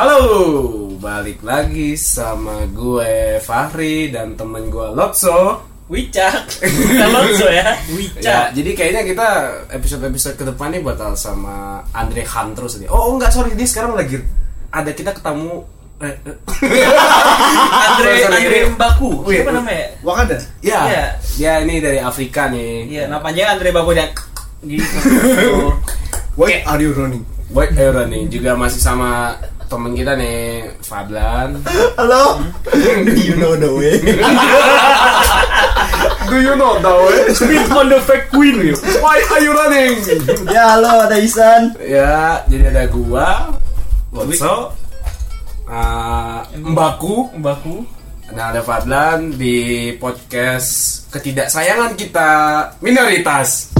Halo, balik lagi sama gue Fahri dan temen gue Lotso. Wicak Alonso ya Ya, Wicak jadi kayaknya kita episode-episode ke depan nih bakal sama Andre Han terus nih. Oh, enggak, sorry, dia sekarang lagi ada kita ketemu eh, eh. Andre Andre Mbaku Wih, Siapa namanya Wakanda. Ya, Iya. dia ini dari Afrika nih. Iya nama panjangnya Andre Mbaku dan gitu Why are you running? White Era nih juga masih sama temen kita nih Fadlan. Halo. Do you know the way? Do you know the way? Speed on the fake queen. Why are you running? ya halo, ada Isan. Ya, jadi ada gua, Lotso, uh, Mbaku, Mbaku dan ada Fadlan di podcast ketidaksayangan kita minoritas.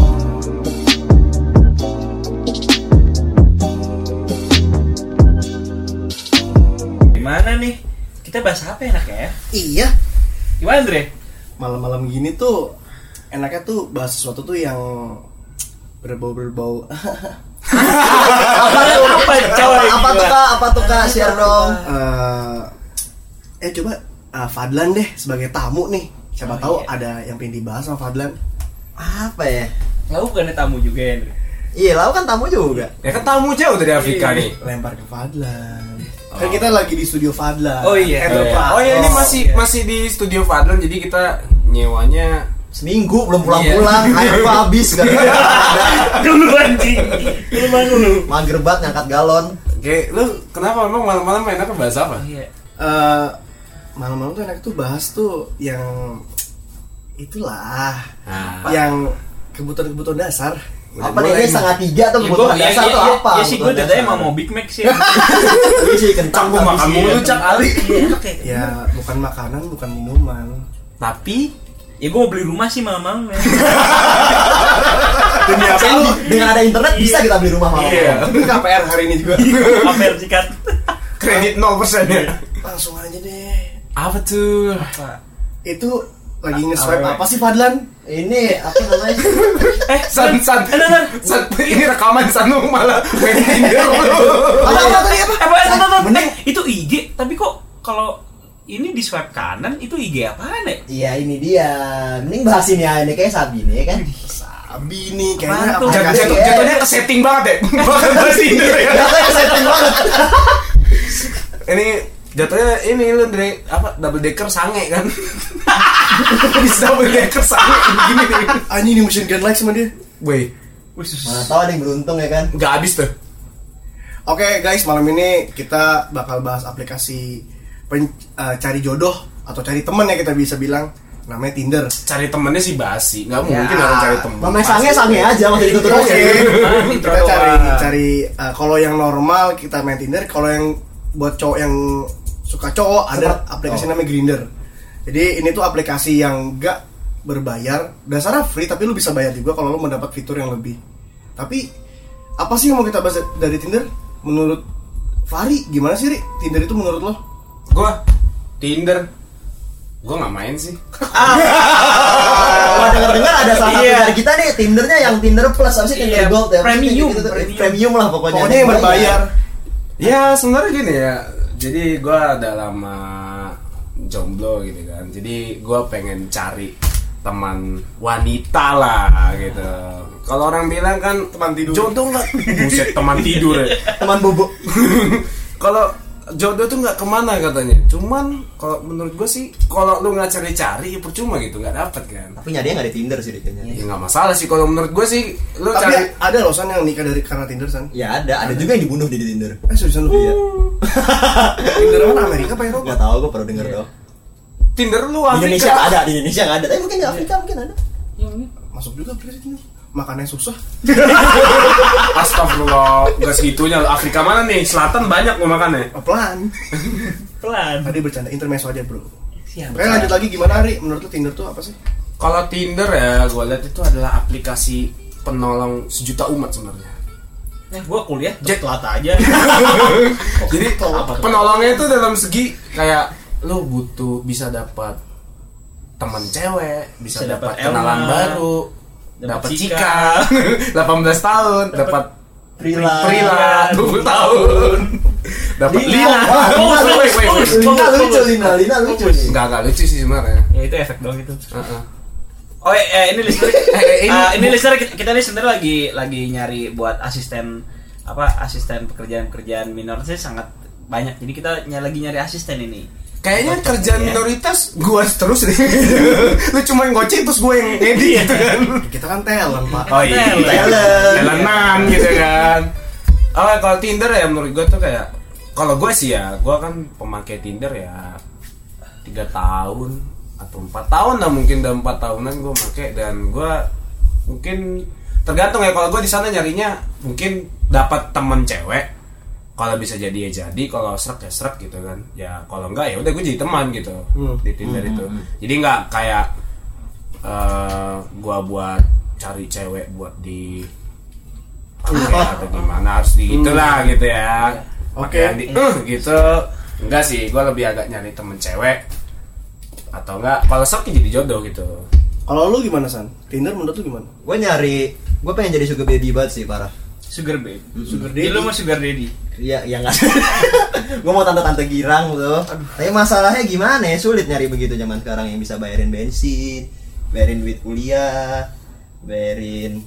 Gimana nih? Kita bahas apa enaknya ya? Iya. Gimana Andre? Malam-malam gini tuh enaknya tuh bahas sesuatu tuh yang berbau-berbau. Apa apa coy? Apa tuh kak? Apa tuh kak? Share dong. Eh, eh coba uh, Fadlan deh sebagai tamu nih. Siapa Oh, tahu iya. ada yang pengen dibahas sama Fadlan. apa ya? Lalu bukannya tamu juga ya Andre iya lau kan tamu juga Ya kan tamu jauh dari Afrika nih. Lempar ke Fadlan. Kan kita lagi di studio Fadlan. Oh iya. Eh, Oh, iya. Pak. Oh ya ini Oh, masih iya. masih di studio Fadlan jadi kita nyewanya seminggu belum Iya. pulang-pulang air gua habis kan Dulu anjing Dulu lu mager banget ngangkat galon Oke, lu kenapa emang malam-malam enaknya bahas apa? Iya Eh, malam-malam tuh enak tuh bahas tuh yang itulah Nah, yang kebutuhan-kebutuhan dasar. Apa nih ini setengah tiga tuh Ya, kebutuhan ya, dasar ya, tuh ya, apa Ya sih gue dasar? emang mau Big Mac sih Ini sih kentang gua makan mulu iya. cak Ali. Iya ya Ya, bukan makanan, bukan minuman. Tapi Ya gue mau beli rumah sih malam-malam ya Demi apa lu? dengan ada internet bisa kita beli rumah malam Iya. KPR hari ini juga. Apa yang sikat kredit 0% ya. Langsung aja deh. Apa tuh? Apa Itu lagi nge-swipe apa sih Fadlan? ini apa namanya? Eh San, san, Eh, nah, san, ini rekaman san lu malah main Tinder lu. apa apa tadi apa? Eh, apa, apa, apa, Mending- eh, itu IG, tapi kok kalau ini di swipe kanan itu IG apaan ya? iya ini dia. Mending bahas ini ya ini kayak sabi nih kan? Sabi nih kayaknya aplikasi jatuh- Jatuhnya ke setting banget. Bukan bahas Tinder ya. ya saya setting banget. Ini jatuhnya ini lu dari apa double decker sange kan. Bisa double decker sange begini nih. Anjing di mesin get like sama dia. Woi, mana tahu ada yang beruntung ya kan nggak habis tuh. Oke guys, malam ini kita bakal bahas aplikasi pen- eh, cari jodoh atau cari teman ya kita bisa bilang namanya Tinder. Cari temennya sih basi, nggak Ya. mungkin orang cari temen. namanya sange sange aja masih ditutup Oke, aja kita cari cari eh, kalau yang normal kita main Tinder, kalau yang buat cowok yang suka cowok ada Sepet- aplikasi oh. namanya Grinder. Jadi ini tuh aplikasi yang gak berbayar, dasarnya free tapi lu bisa bayar juga kalau lu mendapat fitur yang lebih. Tapi apa sih yang mau kita bahas dari Tinder? Menurut Fari gimana sih Ri? Tinder itu menurut lo? Gua Tinder. Gua nggak main sih. Kalau denger dengar ada salah satu Iya. dari kita nih Tindernya yang Tinder Plus apa sih Tinder Iya, Gold ya? Premium, gitu, premium. premium lah pokoknya. Pokoknya yang berbayar. Ya sebenarnya gini ya. Jadi gua ada lama jomblo gitu kan. Jadi gua pengen cari teman wanita lah gitu. Kalau orang bilang kan Teman tidur. Jodoh nggak? Buset teman tidur ya. Teman bobo. Kalau jodoh tuh nggak ke mana katanya. Cuman kalau menurut gue sih, kalau lu nggak cari-cari ya percuma gitu, nggak dapet kan. Tapi nyari nggak ada Tinder sih kayaknya. Ya nggak masalah sih kalau menurut gue sih, lu Tapi cari ada loh San yang nikah dari karena Tinder San. Ya ada, ada juga yang dibunuh di Tinder. Eh seriusan lu? Iya. Tinder mana Amerika apa Eropa? Gak tahu gue pernah denger dong. Tinder lu Di Afrika. Indonesia ada, di Indonesia nggak ada. Tapi mungkin di Afrika mungkin ada. Masuk juga aplikasi Tinder. Makannya susah. Astagfirullah, nggak segitunya. Afrika mana nih? Selatan banyak mau makannya. Oh, pelan. Pelan. Tadi bercanda intermezzo aja bro. Siap. Oke lanjut lagi gimana Ari? Menurut lu Tinder tuh apa sih? Kalau Tinder ya, gue lihat itu adalah aplikasi penolong sejuta umat sebenarnya. Eh, gua kuliah Jack. telat aja. Jadi penolongnya itu dalam segi kayak lu butuh bisa dapat teman cewek, bisa, Bisa dapat kenalan baru, dapat dapat Cika. Cika, 18 tahun, dapat Prila. Prila 20 tahun. Dapat Lina. Lina. Wait, wait. Lina lucu Lina, Lina lucu nih. Enggak, enggak lucu sih sebenarnya. Ya itu efek dong itu. Heeh. Oh eh, eh, ini listener eh, ini- Ah, ini listener kita, kita nih sebenarnya lagi lagi nyari buat asisten apa asisten pekerjaan-pekerjaan minor sih sangat banyak. Jadi kita ny- lagi nyari asisten ini. Kayaknya kerjaan ya. minoritas gua terus deh. Lu cuma ngoceh terus gua yang edit gitu kan. Kita kan talent, Pak. Oh iya, Talent. Talent. Talentan gitu kan. Oh, kalau Tinder ya menurut gua tuh kayak kalau gua sih ya, gua kan pemakai Tinder ya tiga tahun atau empat tahun lah mungkin udah empat tahunan gua pakai dan gua mungkin tergantung ya kalau gua di sana nyarinya mungkin dapat temen cewek kalau bisa jadi ya jadi kalau serak ya serak gitu kan ya kalau enggak ya udah gue jadi teman gitu Hmm. di Tinder itu jadi nggak kayak eh gua buat cari cewek buat di pakai atau gimana harus di gitulah gitu ya Oke. Yang di "Eh," gitu enggak sih gua lebih agak nyari temen cewek atau enggak kalau serak ya jadi jodoh gitu Kalau lu gimana San? Tinder menurut lu gimana? Gue nyari, gue pengen jadi sugar baby banget sih parah. Sugar babe. Sugar Jadi daddy. lu mau sugar daddy. Iya, ya nggak. gue mau tante-tante girang tuh. Tapi masalahnya gimana ya? Sulit nyari begitu zaman sekarang yang bisa bayarin bensin, bayarin duit kuliah, bayarin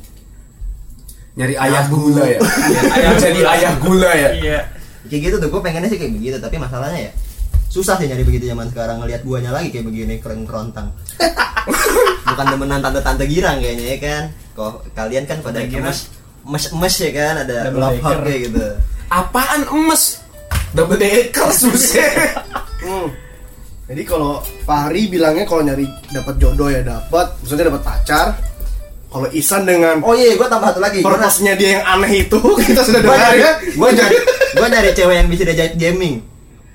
nyari ayah gula ya ayah jadi gula. ayah gula ya Iya. kayak gitu tuh. Gue pengennya sih kayak begitu, tapi masalahnya ya susah sih nyari begitu zaman sekarang ngelihat guanya lagi kayak begini keren kerontang. Bukan demenan tante-tante girang kayaknya ya kan. Kok kalian kan pada Tante girang. gemes mes mes ya kan ada Double love hug kayak gitu. apaan emes double decker susah Hmm. Jadi kalau Fahri bilangnya kalau nyari dapat jodoh ya dapat, maksudnya dapat pacar. Kalau Isan dengan Oh iya, gue tambah satu lagi. Purpose-nya dia yang aneh itu kita sudah dengar ya. gua nyari, gua nyari cewek yang bisa diajak gaming.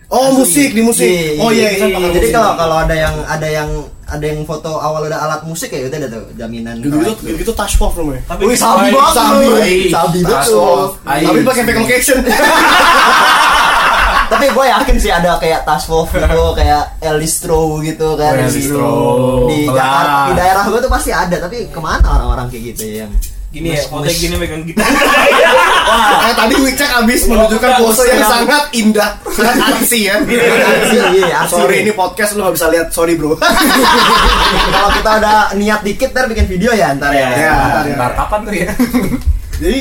Oh musik di musik. Iya, Oh iya iya. Isan pakar Jadi musik. kalau kalau ada yang ada yang ada yang foto awal udah alat musik ya udah ada tuh jaminan. gitu gitu gitu, gitu touch off namanya. Tapi Wih, sabi banget sabi. Sabi. Ayo. Tapi pakai fake location. Tapi gue yakin sih ada kayak Taswof gitu, kayak Elistro gitu kan. Oh, di- Elistro. Di. Jakarta, di daerah gue tuh pasti ada, tapi ke mana orang-orang kayak gitu ya? Gini ya, mes- gini megang gitar. eh tadi Wicek abis menunjukkan pose yang sangat indah, sangat ya. Arsi, iya, arsi. Sorry ini podcast lu gak bisa lihat, sorry bro. Kalau kita ada niat dikit ntar bikin video ya ntar ya. Ya, ntar ya. Ntar kapan tuh ya Jadi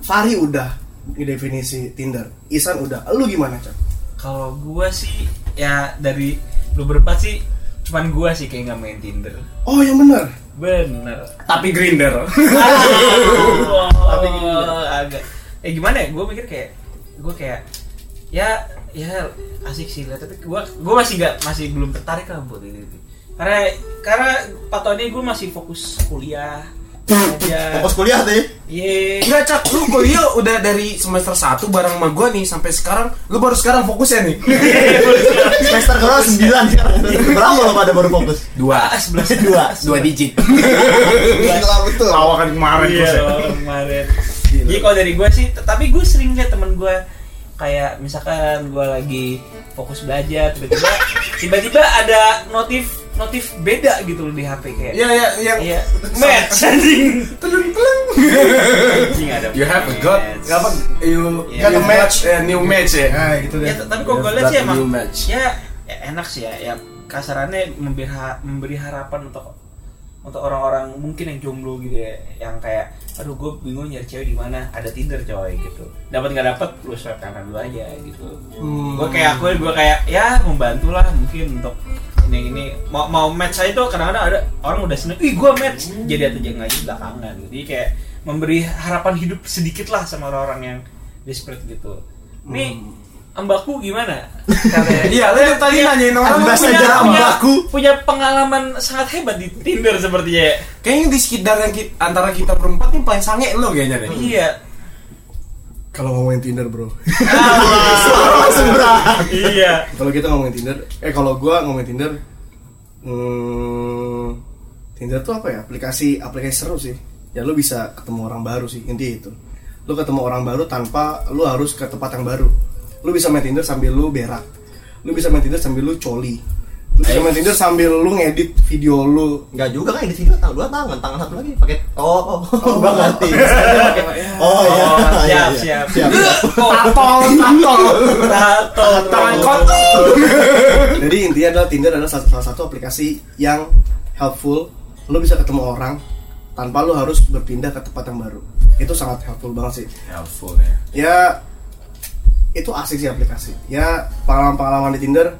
Fahri udah definisi Tinder, Isan udah, lu gimana cak? Kalau gua sih ya dari lu berempat sih cuman gua sih kayak nggak main Tinder. Oh yang bener. Bener. tapi grinder. Tapi agak. Eh gimana ya? Gue mikir kayak gue kayak ya ya asik sih lah tapi gue gue masih nggak masih belum tertarik lah buat itu karena karena patokannya gue masih fokus kuliah aja Fokus kuliah ya. Iya. Enggak cak, lu kuliah udah dari semester 1 bareng sama gua nih sampai sekarang Lu baru sekarang fokus ya nih Semester kedua sembilan sekarang. Berapa lo pada baru fokus? Dua Ah, sebelas Dua. Dua digit Gila betul. Lawakan kemarin Iya, ya. kemarin. Jadi kalau dari gue sih, tapi gue sering liat temen gue kayak misalkan gue lagi fokus belajar, tiba-tiba tiba-tiba ada notif notif beda gitu loh di HP kayak. Iya, iya, yang Iya. Match anjing. Telung telung Anjing ada. You have a god match. Apa? You Iya. got a match eh, New match ya Nah gitu Ya, deh. t- tapi kok gue got sih a emang ya, ya enak sih ya, ya kasarannya memberi ha- memberi harapan untuk untuk orang-orang mungkin yang jomblo gitu ya, yang kayak aduh gue bingung nyari cewek di mana ada Tinder coy gitu dapat nggak dapat lu swipe kanan dulu aja gitu Hmm. gue kayak aku gue kayak ya membantu lah mungkin untuk ini ini mau mau match saya itu kadang-kadang ada orang udah seneng ih gue match. Jadi atau jangan aja belakangan. Jadi kayak memberi harapan hidup sedikit lah sama orang-orang yang desperate gitu. Nih mbakku gimana. Iya, lu yang tadi nanyain orang punya Mbak. apa? punya, punya pengalaman sangat hebat di Tinder sepertinya. Kayaknya di sekitar yang ki- antara kita berempat nih paling sange lo kayaknya deh. Iya Kalau ngomongin Tinder bro. Langsung berat. iya kalau kita ngomongin Tinder, eh kalau gua ngomongin Tinder, hmm, Tinder tuh apa ya? Aplikasi aplikasi seru sih. Ya lu bisa ketemu orang baru sih intinya itu. Lu ketemu orang baru tanpa lu harus ke tempat yang baru. Lu bisa main Tinder sambil lu berak. Lu bisa main Tinder sambil lu coli. Main Tinder sambil lu ngedit video lu. Enggak juga kan di video tangan dua tangan, tangan satu lagi pakai oh oh, oh gua ngerti. Misalnya pakai oh iya. Oh, iya, siap, iya. siap. Oh, Tatol, tatol. tato, Tangan kotor. Jadi intinya adalah Tinder adalah salah salah satu aplikasi yang helpful. Lu bisa ketemu orang tanpa lu harus berpindah ke tempat yang baru. Itu sangat helpful banget sih. Helpful ya. Ya itu asik sih aplikasi. Ya pengalaman-pengalaman di Tinder.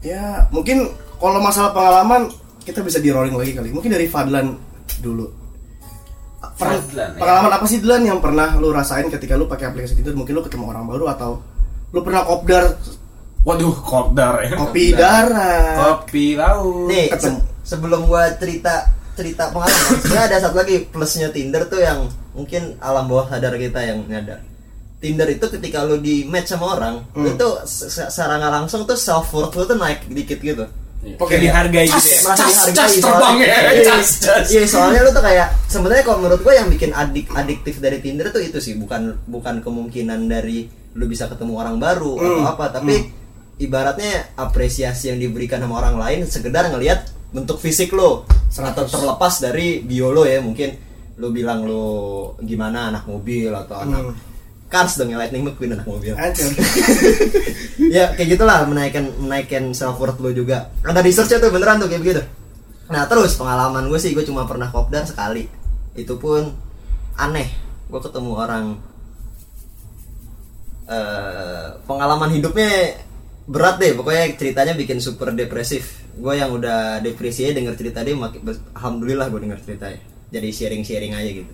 Ya mungkin kalau masalah pengalaman kita bisa di rolling lagi kali. Mungkin dari Fadlan dulu. Per- Fadlan, ya. pengalaman apa sih Dlan yang pernah lu rasain ketika lu pakai aplikasi Tinder? Mungkin lu ketemu orang baru atau lu pernah kopdar Waduh, kopdar ya. kopi darat. Kopi laut. Nih, Ketemu. se- sebelum gua cerita cerita pengalaman, sebenarnya ada satu lagi plusnya Tinder tuh yang mungkin alam bawah sadar kita yang nyadar. Tinder itu ketika lu di match sama orang, Hmm. itu se- se- secara nggak langsung tuh self worth lu tuh naik dikit gitu. Oke, dihargai gitu ya. Merasa Cas, dihargai cas terbang ya, Iya. Iya, soalnya lu tuh kayak sebenarnya kalau menurut gua yang bikin adik adiktif dari Tinder tuh itu sih, bukan bukan kemungkinan dari lu bisa ketemu orang baru atau Hmm, apa, tapi ibaratnya apresiasi yang diberikan sama orang lain sekedar ngelihat bentuk fisik lo atau 100. terlepas dari bio lo ya mungkin lu bilang lo gimana anak mobil atau anak Hmm. Cars dong ya Lightning McQueen anak mobil. Anjir. ya kayak gitulah menaikkan menaikkan self worth lo juga. Ada researchnya tuh beneran tuh kayak begitu. Nah terus pengalaman gue sih gue cuma pernah kopdar sekali. Itu pun aneh. Gue ketemu orang eh pengalaman hidupnya berat deh. Pokoknya ceritanya bikin super depresif. Gue yang udah depresi denger cerita dia alhamdulillah gue denger ceritanya. Jadi sharing sharing aja gitu.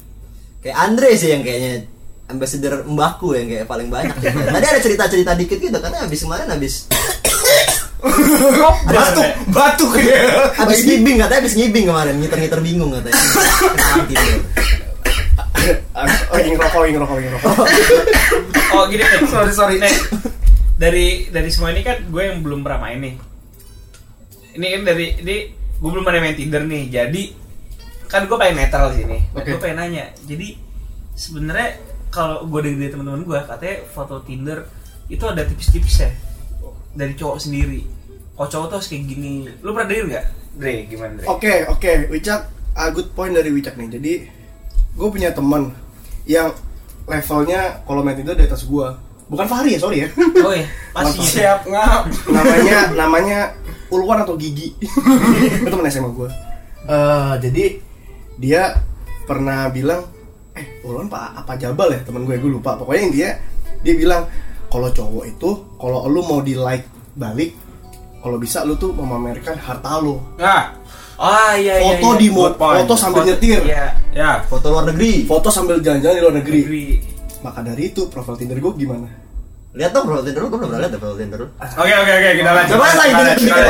Kayak Andre sih yang kayaknya ambassador mbahku yang kayak paling banyak tadi ada cerita cerita dikit gitu karena habis kemarin habis Batuk, batuk ya. habis ngibing katanya habis ngibing kemarin ngiter ngiter bingung katanya. Oh, ingin rokok, ingin rokok, ingin rokok. Oh, gini nih. Sorry, sorry. Nih, dari dari semua ini kan gue yang belum pernah main nih. Ini kan dari ini gue belum pernah main Tinder nih. Jadi kan gue pengen netral sini. Nah, Oke. Gue pengen nanya. Jadi sebenarnya kalau gue dari, dari teman-teman gue katanya foto Tinder itu ada tips-tips ya dari cowok sendiri. Oh cowok tuh harus kayak gini. Lu pernah denger nggak? Dre, gimana Dre? Oke, oke, Wicak, a good point dari Wicak nih. Jadi, gue punya teman yang levelnya kalau main Tinder di atas gue. Bukan Fahri ya, sorry ya. Oh ya, pasti. Siap ngap. namanya namanya Ulwan atau Gigi. Itu teman SMA gue. Eh, jadi dia pernah bilang, eh Ulwan pak apa Jabal ya teman gue gue lupa. Pokoknya yang dia dia bilang kalau cowok itu kalau lu mau di like balik, kalau bisa lu tuh memamerkan harta lu. Nah, Oh iya iya. Foto iya. di mo- Good point. foto sambil Foto- nyetir. Iya. ya. foto luar negeri Foto sambil jalan-jalan di luar negeri. Negeri. Maka dari itu profil Tinder gue gimana? Lihat dong profil Tinder lu gue belum pernah lihat ya profil Tinder lu Oke oke oke kita lanjut. Coba lah, itu lanjut, Tinder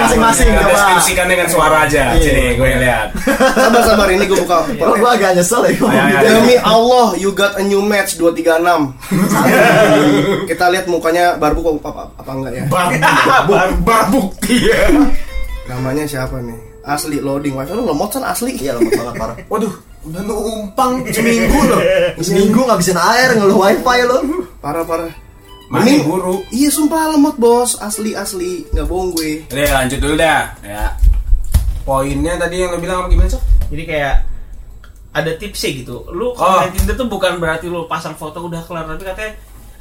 masing-masing, Kita coba. Deskripsikan dengan suara aja. Iya. Sini gue lihat. Sabar sabar ini gue buka. Kalau gue agak nyesel ya gitu. ayo. Demi Allah, you got a new match 236. Kita lihat mukanya barbuk apa, apa, apa enggak ya? Barbuk, barbuk dia. Namanya siapa nih? Asli loading wifi lu lemot kan asli. Iya lemot banget parah. Waduh, udah numpang seminggu loh. Seminggu ngabisin air ngeluh wifi lo. Parah parah. Mandi Ini- buru. Iya sumpah lemot bos, asli asli nggak bohong gue. Udah lanjut dulu dah. Ya. Poinnya tadi yang lo bilang apa gimana sih? Jadi kayak ada tipsnya gitu. Lu Oh. kalau main Tinder tuh bukan berarti lu pasang foto udah kelar, tapi katanya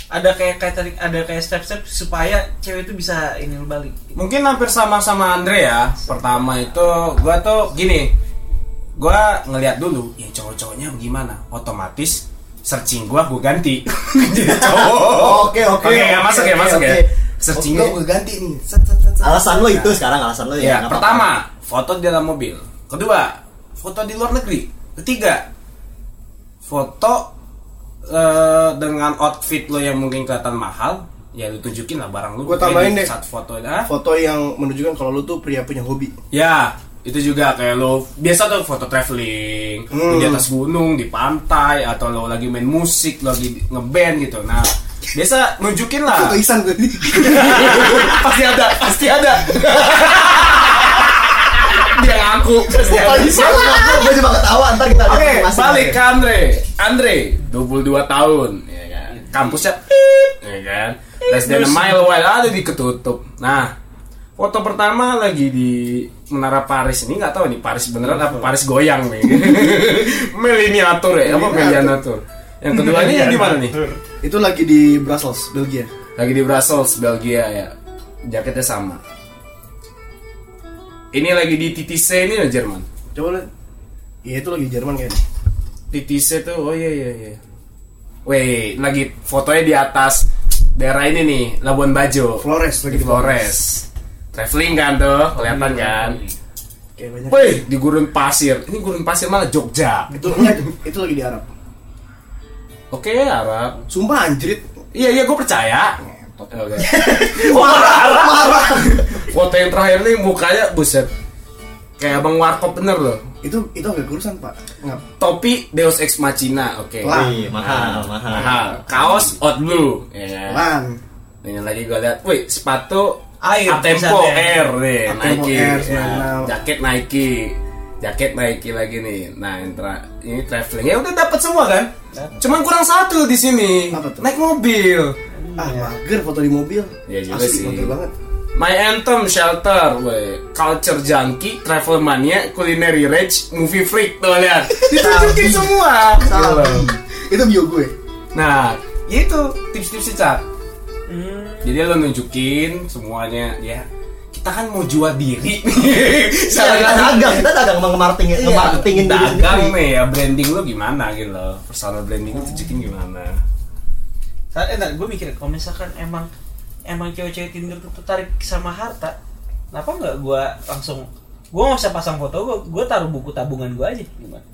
ada kayak kayak tadi ada kayak step-step supaya cewek itu bisa ini balik. Mungkin hampir sama sama Andre ya. Pertama itu gua tuh gini. Gua ngeliat dulu ya cowok-cowoknya gimana. Otomatis searching gua gua ganti. Jadi cowok. Oke oke. Oke, ya, masuk ya, masuk ya. oke. Searchingnya Oke, gue ganti nih. Set, set, set, set. Alasan lo itu sekarang alasan lo ya. Ya, pertama, foto di dalam mobil. Kedua, foto di luar negeri. Ketiga, foto eh, dengan outfit lo yang mungkin kelihatan mahal, ya lu tunjukin lah barang lu. Gua tambahin deh. Satu foto ya. Foto yang menunjukkan kalau lu tuh pria punya hobi. Ya, itu juga kayak lo biasa tuh foto traveling Hmm. di atas gunung, di pantai atau lo lagi main musik, lo lagi ngeband gitu. Nah, biasa nunjukin lah. Foto Isan pasti ada, pasti ada. Dia ngaku, pasti ada. Gue cuma ketawa ntar kita Oke, masing-masing. balik ke Andre. Andre, 22 tahun, ya kan. Kampusnya, ya kan. Less than a mile away, ada di ketutup. Nah, Foto pertama lagi di Menara Paris ini nggak tahu nih Paris beneran apa Paris goyang nih. Meliniatur ya, apa Meliniatur. Yang kedua ini di mana nih? Itu lagi di Brussels, Belgia. Lagi di Brussels, Belgia ya. Jaketnya sama. Ini lagi di TTC ini ya Jerman. Coba lihat. Iya itu lagi Jerman kayaknya. TTC tuh, oh iya iya iya. Weh, lagi fotonya di atas daerah ini nih, Labuan Bajo. Flores lagi Di Flores. Traveling kan tuh, kelihatan kan. Kayak banyak. Wih, di gurun pasir. Ini gurun pasir malah Jogja. Itu itu lagi di Arab. Oke, Arab. Sumpah anjrit. Iya, iya, gue percaya. Oke. Marah, marah. Foto yang terakhir nih mukanya buset. Kayak abang warkop bener loh. Itu itu agak kurusan, Pak. Ngap. Topi Deus Ex Machina, oke. Lah. Wih, mahal, mahal. Mahal. Kaos Out Blue. Ya. Lan. Ini lagi gue lihat, wih sepatu Air, Atempo tulisannya. Air Atempo Nike, Air, ya. 96. jaket Nike, jaket Nike lagi nih. Nah, yang tra- ini traveling ya udah dapat semua kan? Cuman kurang satu di sini, naik mobil. Ah, mager foto di mobil. Ya juga Asli, sih. mager banget. My Anthem, Shelter, weh, Culture Junkie, Travel Mania, Culinary Rage, Movie Freak, tuh lihat. Ditunjukin semua. Salah. Itu bio gue. Nah, itu tips-tipsnya Cak. Hmm. Jadi lo nunjukin semuanya ya. Kita kan mau jual diri. Iya, kita dagang, kita dagang nge-marketing, nge-marketingin diri Iya. dagang nih ya branding lo gimana gitu loh. Personal branding lo tunjukin gimana. Saat eh, gue mikir kalau misalkan emang emang cewek-cewek Tinder tuh tertarik sama harta, kenapa nggak gue langsung gue nggak usah pasang foto gue, gue taruh buku tabungan gue aja gimana?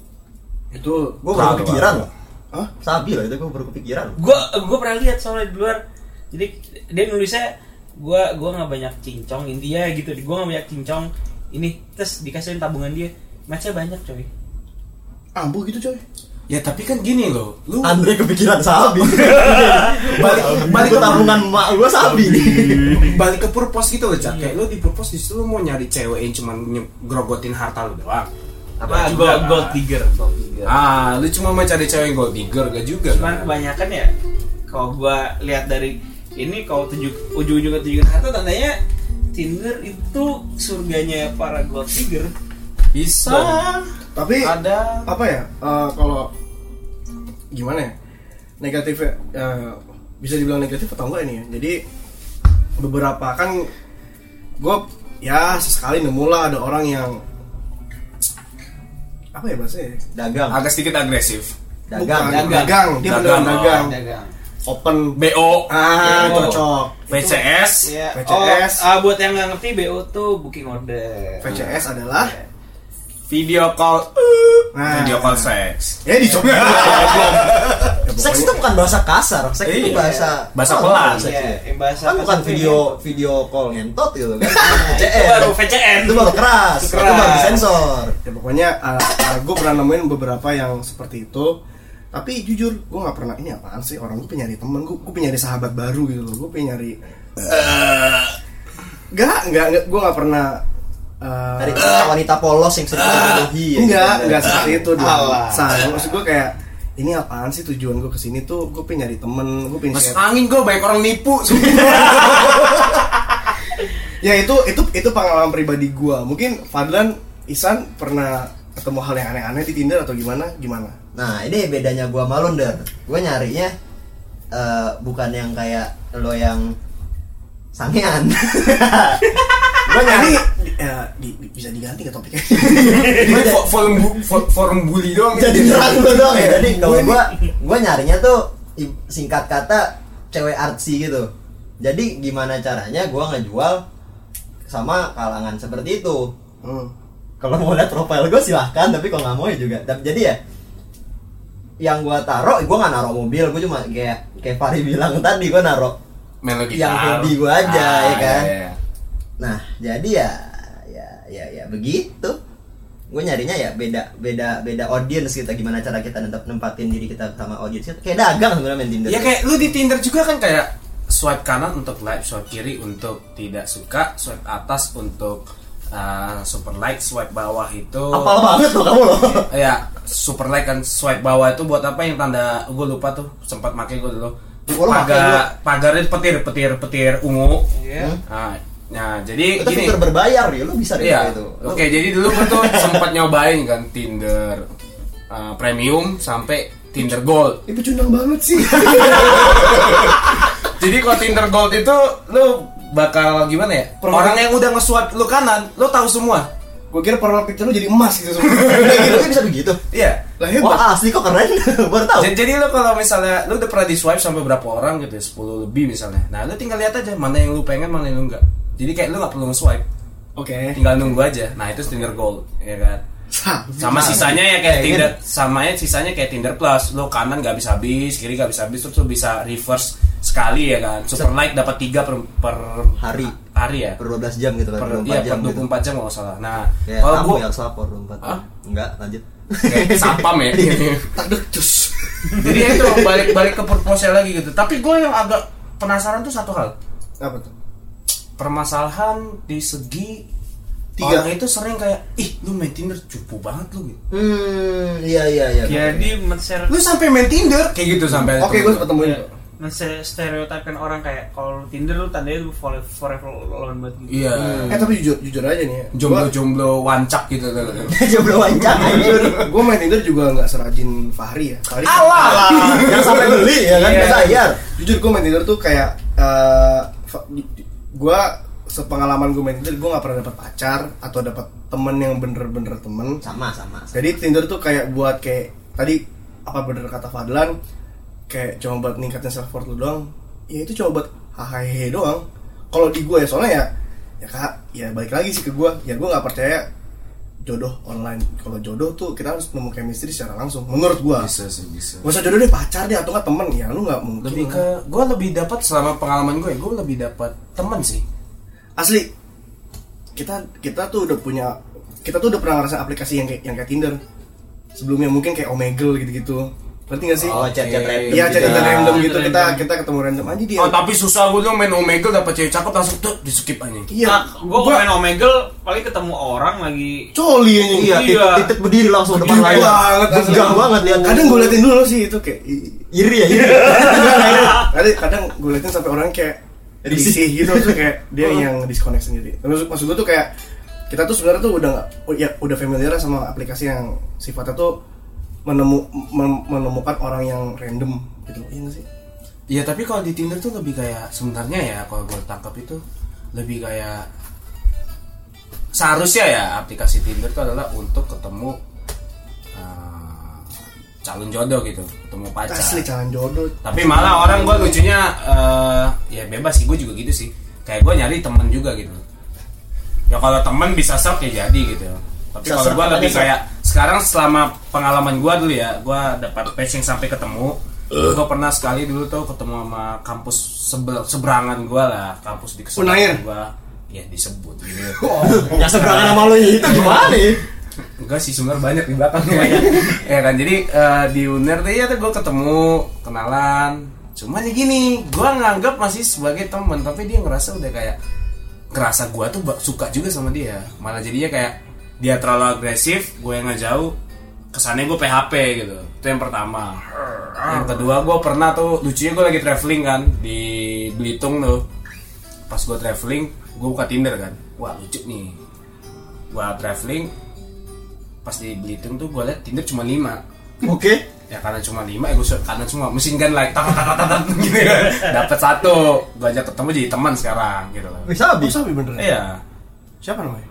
Itu Gue baru kepikiran loh. Hah? Sabi loh itu gue baru kepikiran. Gue gue pernah lihat soalnya di luar, jadi dia nulisnya gue gue nggak banyak cincong intinya gitu, gue nggak banyak cincong ini terus dikasihin tabungan dia, matchnya banyak coy. ampuh gitu, coy. Ya tapi kan gini loh. Lu Andre kepikiran sabi. balik balik Gue tabungan emak gue sabi. balik ke purpose gitu loh, Cak. Kayak lo di purpose di situ mau nyari cewek yang cuman grogotin harta lo doang. Apa gold, kan? gold digger, gold digger. Ah, lu cuma mau cari cewek yang gold digger gak juga. Cuman kan? kebanyakan ya kalau gua lihat dari ini kalau tujuh ujung-ujungnya tujuan harta tandanya Tinder itu surganya para gold digger. Bisa. Tapi Ada. apa ya? eh, kalau gimana ya? Negatifnya eh, bisa dibilang negatif atau enggak ini ya? Jadi beberapa kan gue ya sesekali nemu lah ada orang yang apa ya bahasanya? ya? Dagang, Agak sedikit agresif. dagang, Bukan, dagang. dagang. Dia Dagang, beneran oh. dagang. Dagang. Open BO. ah Oh. cocok. VCS. Ya. VCS. Oh, ah, buat yang nggak ngerti BO tuh booking order. VCS adalah Video call. Nah. Video call seks. ya dicoba. Ya, Seks itu bukan bahasa kasar, seks itu Iya. bahasa Bahasa Oh, pelan. seks Iya, itu. bahasa Kan bukan video video call ngentot gitu kan. Nah, itu baru VCN. Itu baru keras, Itu itu baru disensor. ya pokoknya gue pernah nemuin beberapa yang seperti itu tapi jujur gue nggak pernah ini apaan sih orang gue pengen nyari temen gue gue pengen nyari sahabat baru gitu loh gue pengen nyari Gak, nggak, nggak gue nggak pernah eh, Dari wanita polos yang sering terpenuhi ya. enggak gitu. enggak seperti itu dia Alah. Say, maksud gue kayak ini apaan sih tujuan gue ke sini tuh gue pengen nyari temen gue pengen Mas share angin gue banyak orang nipu. ya itu itu itu pengalaman pribadi gue mungkin Fadlan Isan pernah ketemu hal yang aneh-aneh di Tinder atau gimana gimana Nah ini bedanya gua malu der Gue nyarinya eh, Bukan yang kayak lo yang Sangean. Gue nyari ya, di- di- bisa diganti ke topiknya. Ini fo- forum bu- fo- forum bully doang. Jadi nyerang lo dong ya. Jadi kalau gua Gua nyarinya tuh Singkat kata Cewek artsy gitu. Jadi gimana caranya gua ngejual Sama kalangan seperti itu. Hmm. kalau mau lihat profile gue silahkan tapi kalau nggak mau ya juga. Tapi jadi ya yang gue taruh gue nggak naruh mobil gue cuma kayak kayak Fari bilang tadi gue naruh lo Yang hobi gua aja, ya kan? iya, iya. nah jadi ya ya ya ya begitu gue nyarinya ya beda beda beda audience kita gimana cara kita nempat nempatin diri kita sama audience kita kayak dagang sebenarnya main Tinder Ya kayak lu di Tinder juga kan kayak swipe kanan untuk like, swipe kiri untuk tidak suka, swipe atas untuk uh, super like, swipe bawah itu apal banget loh kamu loh ya super like kan swipe bawah itu buat apa yang tanda gue lupa tuh sempat pakai gue dulu Oh, pagar pagarnya petir petir petir ungu Iya. nah Nah, jadi Itu gini. fitur berbayar ya, lu bisa deh Iya. itu. Oke, jadi dulu gue tuh sempat nyobain kan Tinder uh, premium sampai Tinder Gold. Itu cundang banget sih. Jadi kalau Tinder Gold itu lu bakal gimana ya? Profil- Orang yang udah nge-swipe lu kanan, lu tahu semua. Gue kira profile picture lu jadi emas gitu semua. Udah gitu kan bisa begitu. Iya. Lah hebat. Wah asli kok keren, baru tahu. Jadi, jadi lu kalau misalnya lu udah pernah di swipe sampai berapa orang gitu ya, 10 lebih misalnya. Nah, lu tinggal lihat aja mana yang lu pengen, mana yang lu enggak. Jadi kayak lu nggak perlu nge-swipe, Oke. tinggal nunggu aja. Nah, itu Tinder Gold, ya kan. Sama sisanya ya kayak Tinder, sama ya sisanya kayak Tinder Plus. Lu kanan nggak bisa habis, kiri nggak bisa habis, terus lu bisa reverse sekali ya kan. Super like dapat 3 per, per Hari. hari ya. Per 12 jam gitu kan, Per, 24 iya, jam per gitu. 24 jam kalau nggak salah. Nah, Kayak kalau kamu gua yang lapor 24 Hah? Enggak, lanjut. kayak sapam ya. Tak cus. Jadi ya itu balik balik ke proposal lagi gitu. Tapi gue yang agak penasaran tuh satu hal. Apa tuh? Permasalahan di segi Tiga. orang itu sering kayak, ih lu main Tinder cupu banget lu gitu. Hmm, iya iya iya. Jadi men-share Lu sampai main Tinder kayak gitu sampai. Oke, gue sempat temuin. ya, men-stereotipkan orang kayak kalau lu Tinder lu tandanya lu forever, forever alone banget gitu. Iya. Eh tapi jujur jujur aja nih ya. Jomblo-jomblo wancak gitu tuh. Jomblo wancang anjir. Gue main Tinder juga nggak serajin Fahri ya. Fahri Alah. Yang sampai beli ya kan Iya. bayar. jujur gue main Tinder tuh kayak eh gue sepengalaman gue main Tinder gue nggak pernah dapat pacar atau dapat temen yang bener-bener temen. Sama sama. jadi Tinder tuh kayak buat kayak tadi apa bener kata Fadlan kayak cuma buat ningkatin self worth lu doang. Ya itu cuma buat hahaha doang. Kalau di gue ya soalnya ya ya kak ya balik lagi sih ke gue ya gue nggak percaya jodoh online. Kalau jodoh tuh kita harus nemu chemistry secara langsung menurut gue Bisa sih bisa. Gak usah jodoh deh pacar deh atau nggak temen? Ya lu nggak mungkin Lebih ke gue lebih dapat selama pengalaman gue, gue lebih dapat teman sih. Asli kita kita tuh udah punya kita tuh udah pernah ngerasain aplikasi yang kayak yang kayak Tinder sebelumnya mungkin kayak Omegle gitu-gitu ngerti gak sih Oh, chat-chat random Iya gitu chat ya. random gitu kita kita ketemu random aja dia Oh tapi susah gue tuh main Omegle dapat cewek cakep langsung tuh di skip aja. iya Nah, gua kalau main Omegle paling ketemu orang lagi coli aja Iya, Iya. titik, berdiri langsung depan Gila layar. banget. Tegang banget lihat. kadang gue liatin dulu sih itu kayak iri ya, iri. kadang kadang gue liatin sampai orang kayak Risih. gitu tuh kayak dia yang disconnect sendiri. Maksud maksud gue tuh kayak kita tuh sebenarnya tuh udah nggak oh, ya udah familiar sama aplikasi yang sifatnya tuh menemu menemukan orang yang random gitu iya nggak sih? Iya tapi kalau di Tinder tuh lebih kayak sebenarnya ya kalau gue tangkap itu lebih kayak seharusnya ya aplikasi Tinder itu adalah untuk ketemu calon jodoh gitu, ketemu pacar. asli calon jodoh Tapi malah orang gue lucunya eh, ya bebas sih gue juga gitu sih. Kayak gue nyari temen juga gitu. Ya kalau temen bisa serp ya jadi gitu. Tapi Bisa kalau gue lebih kayak sekarang selama pengalaman gue dulu ya, gue dapat patching sampai ketemu. Gue pernah sekali dulu tuh ketemu sama kampus sebel, seberangan gue lah, kampus di Unair? gue. Ya disebut gitu. Yang seberangan sama lu itu gimana ya? Enggak sih sebenarnya banyak di belakang ya kan jadi eh, di Uner tuh ya tuh gue ketemu kenalan. Cuman ya gini gue nganggap masih sebagai teman tapi dia ngerasa udah kayak ngerasa gue tuh suka juga sama dia. Malah jadinya kayak dia terlalu agresif gue yang ngejauh kesannya gue PHP gitu. Itu yang pertama. Yang kedua gue pernah tuh lucunya gue lagi traveling kan di Belitung tuh. Pas gue traveling gue buka Tinder kan. Wah lucu nih. Gue traveling pas di Belitung tuh gue liat Tinder cuma 5 Oke. ya karena cuma 5 ya gue karena cuma mesin gun like tat tat tat tat gitu kan dapat satu gue ajak ketemu jadi teman sekarang gitu loh. Bisa habis. bisa bener iya. Siapa namanya?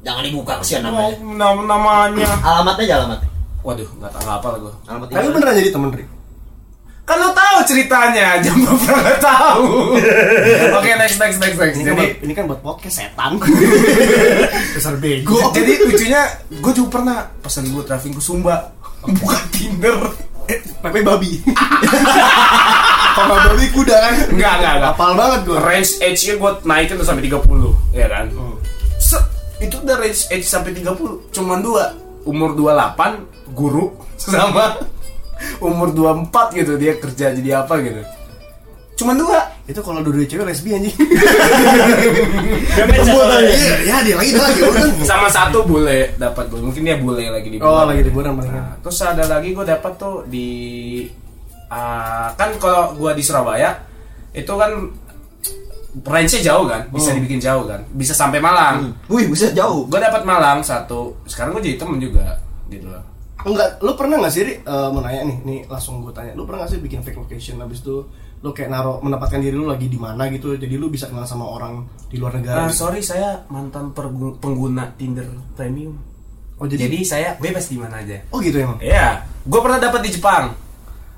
Jangan dibuka kesian oh, namanya. nama namanya. Alamatnya aja alamatnya. waduh nggak tahu apa gue Alamat tapi beneran jadi temen Rik kan lo tahu ceritanya jam pernah tahu. Oke next next next next ini kan, jadi buat, ini kan buat podcast setan. Besar bego. Jadi lucunya gue juga pernah pesan gue traveling ke Sumba. Buka Tinder. Eh, Pepe babi. Papa babi kuda kan? Enggak enggak enggak. Apal banget gue range age-nya gue naikin tuh sampai 30 ya kan? Set, itu udah range age sampai 30 cuman dua. Umur 28 guru sama umur 24 gitu. Dia kerja jadi apa gitu cuman dua. Itu kalau dua cewek lesbi anjing. Match ya, soalnya. iya. Ya dia lagi dia lagi sama satu bule dapat gue mungkin dia bule lagi di oh lagi liburan palingan Nah, terus ada lagi gue dapat tuh di ah, kan kalau gue di Surabaya itu kan range-nya jauh kan? Bisa Hmm. dibikin jauh kan? Bisa sampai Malang. Wih, buset jauh. gue dapat Malang satu. Sekarang gue jadi temen juga gitu loh. Enggak, lu pernah gak sih, Ri, eh, mau nanya nih, nih langsung gue tanya, lu pernah gak sih bikin fake location habis itu lu kayak naruh menempatkan diri lu lagi di mana gitu, jadi lu bisa kenal sama orang di luar negara. gitu. sorry saya mantan pengguna Tinder Premium Oh jadi, jadi saya bebas di mana aja oh gitu emang. Iya, gue pernah dapat di Jepang.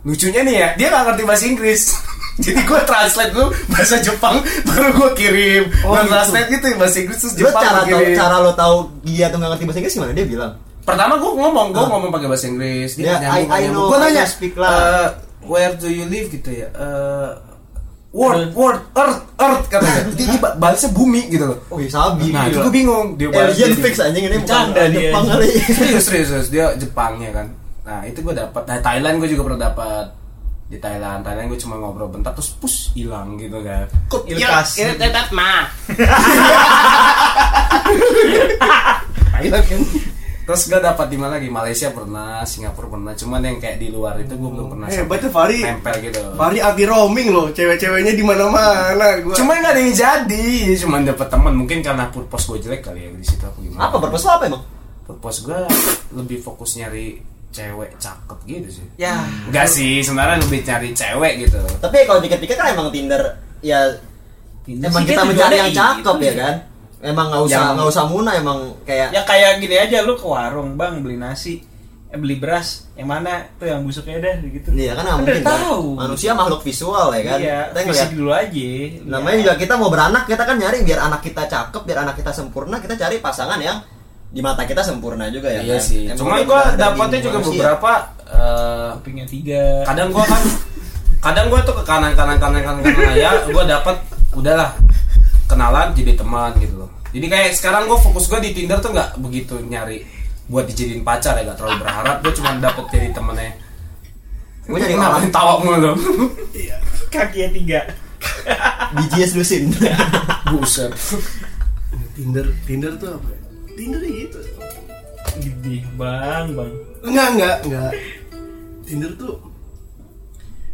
Lucunya nih ya, dia nggak ngerti bahasa Inggris. Jadi gue translate dulu bahasa Jepang, baru gue kirim. Oh, Gue gitu. translate gitu bahasa Inggris terus Lu Jepang cara tahu cara lo tahu dia tuh nggak ngerti bahasa Inggris gimana? Dia bilang. Pertama gue ngomong, gue Ah. ngomong pakai bahasa Inggris. Ya, I- I know, Gue nanya, speak lah. "Eh, where do you live gitu ya? Eh, world, world, earth, earth katanya. Ba- balasnya bumi gitu loh. Oh, iya, sabi. Nah, itu gue bingung. Dia balas Alien fix anjing ini bukan Bercanda dia. Jepang kali. serius serius serius. dia Jepangnya kan nah itu gue dapat nah, Thailand gue juga pernah dapat di Thailand Thailand gue cuma ngobrol bentar terus pus hilang gitu kan Ilkas. ini tetet mah Thailand kan. Terus gue dapat di mana lagi Malaysia pernah Singapura pernah cuman yang kayak di luar itu gue belum pernah Eh, sampai berarti Fahri, nempel gitu Fahri anti roaming loh, cewek-ceweknya di mana-mana. Gua. cuma nggak ada yang jadi cuma dapet teman mungkin karena purpose gue jelek kali ya di situ aku gimana Apa purpose lo apa emang? purpose gue lebih fokus nyari cewek cakep gitu sih Ya. Enggak sih, sebenarnya lebih cari cewek gitu. Tapi kalau dikit-dikit kan emang Tinder ya Tinder emang kita mencari yang cakep ya kan. Emang nggak usah nggak usah muna emang kayak Ya kayak gini aja lu ke warung bang beli nasi, eh, beli beras, yang mana tuh yang busuknya dah gitu. Iya kan nggak Kan mungkin kan. tahu. Manusia makhluk visual ya kan. Iya, Kita ngeliat dulu aja. namanya juga kita mau beranak kita kan nyari biar anak kita cakep biar anak kita sempurna kita cari pasangan yang di mata kita sempurna juga ya iya kan? sih. Emang Cuma benar-benar dapetnya di juga manusia. beberapa. eh, Kupingnya tiga. kadang gue kan, kadang gue tuh ke kanan kanan kanan kanan kanan ya. Gue dapat udahlah kenalan jadi teman gitu loh. Jadi kayak sekarang gue fokus gue di Tinder tuh nggak begitu nyari buat dijadiin pacar ya gak terlalu berharap gue cuma dapet jadi temennya Gua nyari Kenapa orang. tawa mulu Kakinya tiga. BGS lusin buset Tinder, Tinder tuh apa? ya? Tinder ya gitu. Gede bang bang. Enggak, enggak, enggak. Tinder tuh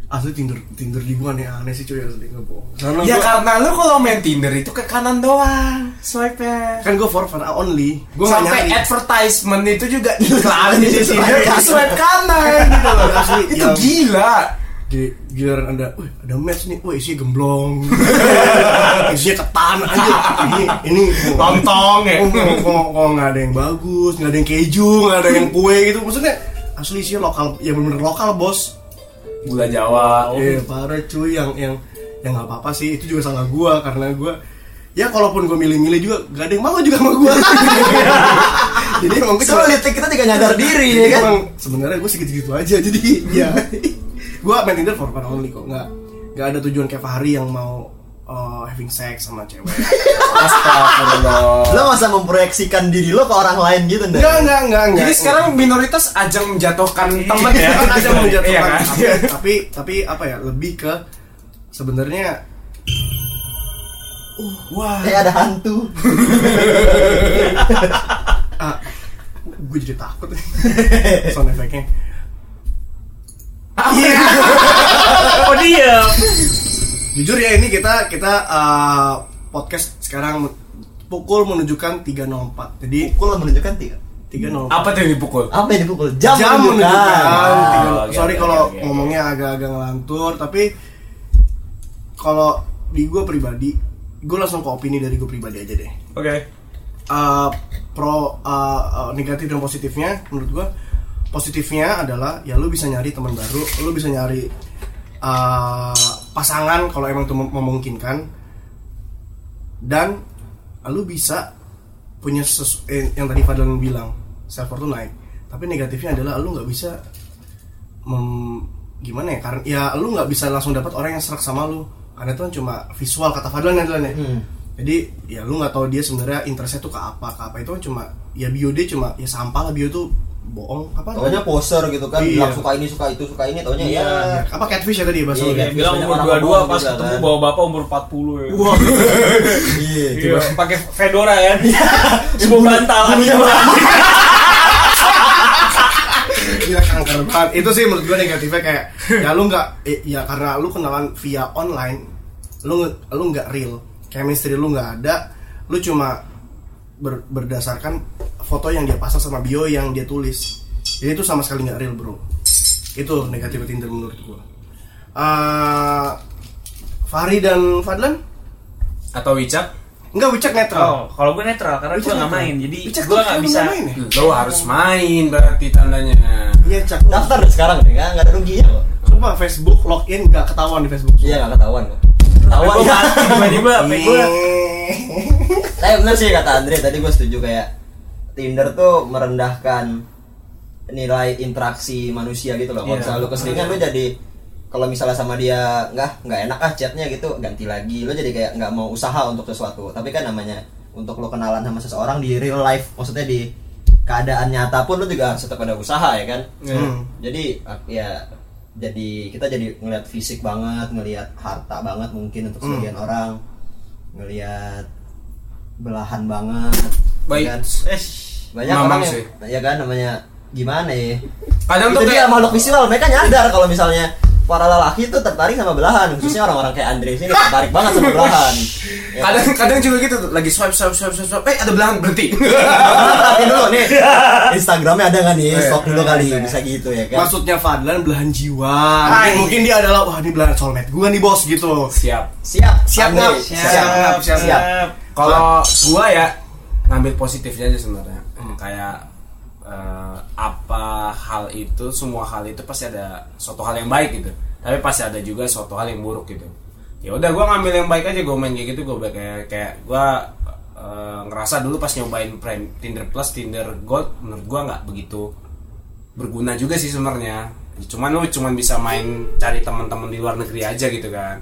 asli Tinder Tinder di gua aneh-aneh sih cuy asli nggak bohong. Karena ya gua, karena lu kalau main Tinder itu ke kanan doang swipe nya kan gua for fun only. Gua sampai nyari. advertisement itu juga iklan di Tinder kanan. swipe kanan gitu loh Asli, itu yang- gila Gi- giliran ada, wih ada match nih, wih isinya gemblong, isinya ketan aja, ini ini Lontong ya? Oh, kok, nggak ada yang bagus, nggak ada yang keju, nggak ada yang kue gitu, maksudnya asli isinya lokal, ya bener-bener lokal bos. Gula Jawa Iya parah cuy, yang yang yang nggak apa-apa sih, itu juga salah gua karena gua ya kalaupun gua milih-milih juga gak ada yang mau juga sama gua. jadi emang gua cuma- Sulit kita juga nyadar diri jadi ya kan. emang sebenarnya gue segitu-gitu aja jadi ya gue main Tinder for fun only kok nggak nggak ada tujuan kayak Fahri yang mau uh, having sex sama cewek Astagfirullah Lo masa memproyeksikan diri lo ke orang lain gitu Ndar? nggak nggak nggak nggak jadi sekarang minoritas ajang menjatuhkan temen ya kan aja menjatuhkan Iya kan? tapi, tapi tapi apa ya lebih ke sebenarnya wah Kayak ada hantu. ah, gue jadi takut sound effectnya Iya. Oh dia. Jujur ya ini kita kita uh, podcast sekarang pukul menunjukkan 3.04 jadi Pukul menunjukkan tiga. 3.04 apa tuh yang dipukul? Apa yang dipukul? Jam, jam menunjukkan. Ah, Tiga- oke, sorry oke, kalau oke. ngomongnya agak-agak ngelantur tapi kalau di gue pribadi gue langsung ke opini dari gue pribadi aja deh. Oke. Uh, pro uh, uh, negatif dan positifnya menurut gue positifnya adalah ya lu bisa nyari teman baru lu bisa nyari uh, pasangan kalau emang itu mem- memungkinkan. Dan lu bisa punya sesu- eh, yang tadi Fadlan bilang self worth naik tapi negatifnya adalah lu nggak bisa mem, gimana ya karena ya lu nggak bisa langsung dapat orang yang serak sama lu. Karena itu kan cuma visual kata Fadlan ya Fadlan ya. Hmm. jadi ya lu nggak tahu dia sebenarnya interestnya tuh ke apa. Ke apa itu kan cuma ya bio dia cuma ya sampah lah. Bio tuh bohong apa Taunya poser gitu kan, Iya. bilang suka ini suka itu suka ini, taunya Iya. ya. apa catfish ya tadi bahasa Iya, ya? Bilang umur 22 ngomong pas juga, ketemu kan. bawa bapak umur 40 ya. Wah. Iya, Iya, coba. pakai fedora kan. Sebuah bantal. Gila kanker banget itu sih menurut gue negatifnya kayak ya lu nggak ya karena lu kenalan via online lu lu nggak real chemistry lu nggak ada lu cuma ber- berdasarkan foto yang dia pasang sama bio yang dia tulis jadi itu sama sekali nggak real bro itu negatif Tinder menurut gua Eh, Fahri dan Fadlan Atau Wicak? Enggak Wicak netral Oh, kalau gue netral karena gue Wicak nggak main, jadi Wicak gue nggak bisa. main ya? Lo harus main berarti tandanya. Iya cak Daftar deh sekarang deh, nggak nggak ada ruginya kok. Coba Facebook login nggak ketahuan di Facebook Iya nggak ketahuan kok. Ketahuan ya. mati tiba-tiba, gue? Tapi bener sih kata Andre tadi gue setuju kayak Tinder tuh merendahkan nilai interaksi manusia gitu loh. Kalau Iya. misalnya lu keseringan lu jadi kalau misalnya sama dia nggak nggak enak ah chatnya gitu ganti lagi lu jadi kayak nggak mau usaha untuk sesuatu tapi kan namanya untuk lu kenalan sama seseorang di real life maksudnya di keadaan nyata pun lu juga harus tetap ada usaha ya kan Hmm. jadi ya jadi kita jadi ngelihat fisik banget ngelihat harta banget mungkin untuk sebagian orang ngelihat belahan banget Baik. ya kan? Eh, banyak orang yang sih. ya kan namanya gimana ya Kadang itu tuh dia kayak makhluk visual mereka nyadar kalau misalnya para lelaki itu tertarik sama belahan khususnya orang-orang kayak Andre sini tertarik banget sama belahan. Ya. kadang kadang juga gitu tuh, lagi swipe swipe swipe swipe, swipe. eh ada belahan berhenti. Perhatiin dulu nih Instagramnya ada nggak nih? Stok dulu kali bisa gitu ya kan? Maksudnya Fadlan belahan jiwa. Mungkin, Hai. mungkin dia adalah Wah ini belahan soulmate gua nih bos gitu. Siap. Siap. Siap, Andre. Ngap. siap Siap, siap, siap. Kalau gua ya ngambil positifnya aja sebenarnya. Kayak eh, apa hal itu semua hal itu pasti ada suatu hal yang baik gitu. Tapi pasti ada juga suatu hal yang buruk gitu. Ya udah gua ngambil yang baik aja gua main kayak gitu gua kayak kayak gua eh, ngerasa dulu pas nyobain Prime Tinder Plus Tinder Gold menurut gua nggak begitu berguna juga sih sebenarnya. Cuman lu cuman bisa main cari teman-teman di luar negeri aja gitu kan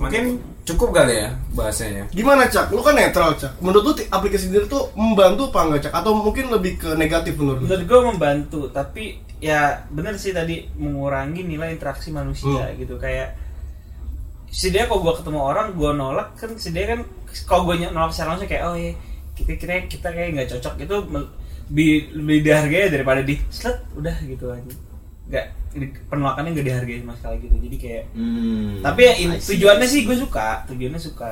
mungkin cukup kali ya bahasanya Gimana Cak? Lu kan netral Cak Menurut lu aplikasi Tinder tuh membantu apa enggak Cak? Atau mungkin lebih ke negatif menurut lu? menurut gue membantu tapi ya bener sih tadi mengurangi nilai interaksi manusia gitu kayak si dia kalau gue ketemu orang gue nolak kan si dia kan kalau gue nolak secara langsung kayak oh iya kita kita kita kayak nggak cocok itu lebih lebih dihargai daripada di slet udah gitu aja nggak penolakannya nggak dihargai sama sekali gitu. Jadi kayak Hmm, tapi ya in- tujuannya sih gue suka tujuannya suka.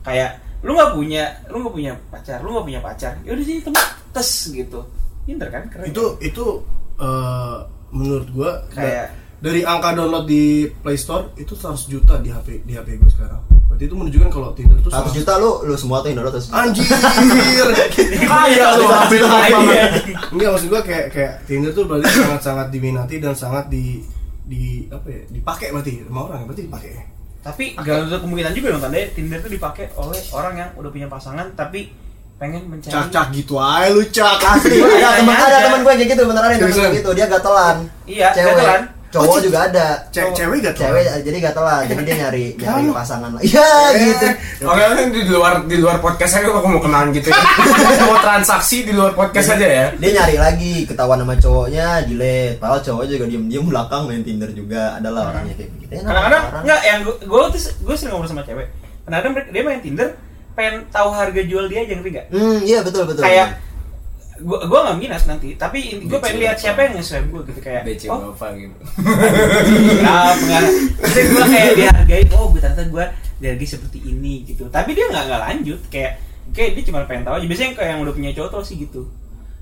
Kayak lu nggak punya lu nggak punya pacar lu nggak punya pacar ya udah sini temen tes gitu. Pinter kan? Keren Itu itu eh, menurut gua Kayak- dari angka download di Play Store itu 100 juta di HP di HP gua sekarang. Berarti itu menunjukkan kalau Tinder tuh 100 juta lu lu semua tuh yang download 100 juta. Anjir. Kaya lu HP lu. Enggak maksud gua kayak kayak Tinder tuh berarti sangat-sangat diminati dan sangat di di apa ya? Dipakai berarti sama orang berarti dipakai. tapi gak ada kemungkinan juga dong tanda Tinder tuh dipakai oleh orang yang udah punya pasangan tapi pengen mencari Cak-cak gitu aja lu cak. Asli, Iya, ada teman iya, ada teman gue kayak gitu, beneran ada teman gue gitu, dia gatelan. Iya, cewek. gatelan. Cowok Oh, juga ada. Ce- cewek gak? Cewek jadi gatelan, jadi dia nyari nyari pasangan lah. Iya gitu. Oke, di luar di luar podcast aja aku mau kenalan gitu. ya. mau transaksi di luar podcast aja ya. Dia nyari lagi, ketahuan sama cowoknya, delete. Padahal cowok juga diem-diem belakang main Tinder juga. Adalah orangnya kayak begitu. Ya, kadang-kadang nggak yang gue tuh gue sering ngobrol sama cewek kadang-kadang dia main Tinder pengen tahu harga jual dia aja ngerti nggak Hmm, iya betul betul. kayak gue gue nggak minus nanti tapi gue pengen lihat siapa yang nge-swipe gue gitu kayak BC oh apa gitu. Nah, enggak. Maksudnya gue kayak dihargai, oh gue ternyata gue dihargai seperti ini gitu. Tapi dia nggak nggak lanjut, kayak kayak dia cuma pengen tahu aja. Biasanya kayak yang udah punya cowok sih gitu.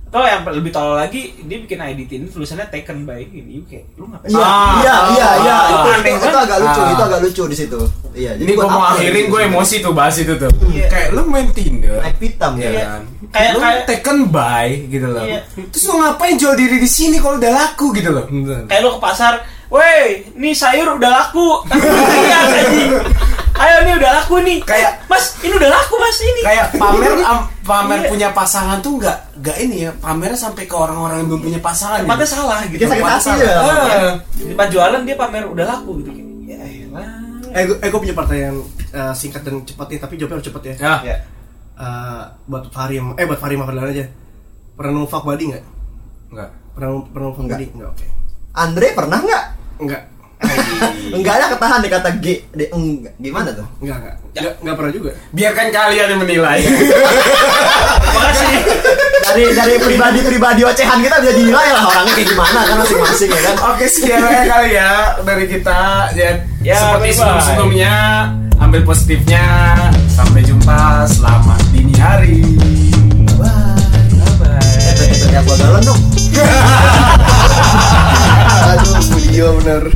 Atau yang lebih tolol lagi, dia bikin ID Tinder tulisannya taken by ini, kayak lu ngapain? Iya, Ah, iya, iya, iya. ah, Itu, aneh itu, itu kan? agak lucu, Ah. itu agak lucu di situ. Iya. Ini buat gue mau akhirin gue emosi tuh bahas itu tuh. Iya. Kayak lu main Tinder. Naik pitam Iya ya. kan. Kayak- lu kayak- taken by gitu loh. Iya. Terus lu ngapain jual diri di sini kalau udah laku gitu loh. Kayak lu ke pasar, weh, nih sayur udah laku. Iya, anjing. Ayo nih udah laku nih. Kayak- Mas, ini udah laku Mas ini. Kayak pamer am- pamer Iya. punya pasangan tuh nggak nggak ini ya pamernya sampai ke orang-orang yang belum punya pasangan. tempatnya gitu. salah gitu. Bikin sakit hati salah. ya. Ah. Di tempat jualan dia pamer udah laku gitu. Ya elah. Eh, gue, eh, gue punya pertanyaan eh, singkat dan cepat nih, tapi jawabnya harus cepet ya. Ya. Ya. Eh, buat Farim, eh buat Farim apa aja. Pernah nemu fuck buddy nggak? Enggak. Pernah pernah fuck Nggak. buddy? Nggak, oke. Andre pernah nggak? Enggak. Enggak ada ketahan di kata G, D, enggak. Gimana tuh? Enggak, enggak. Enggak, enggak pernah juga. Biarkan kalian yang menilai. Makasih. Dari dari pribadi-pribadi ocehan kita bisa dinilai lah orangnya kayak gimana kan masing-masing ya kan. Oke sekian aja kali ya dari kita ya, Ya, seperti bye-bye. sebelum sebelumnya ambil positifnya sampai jumpa selamat dini hari Eh, ya gua galon dong. Aduh, studio bener.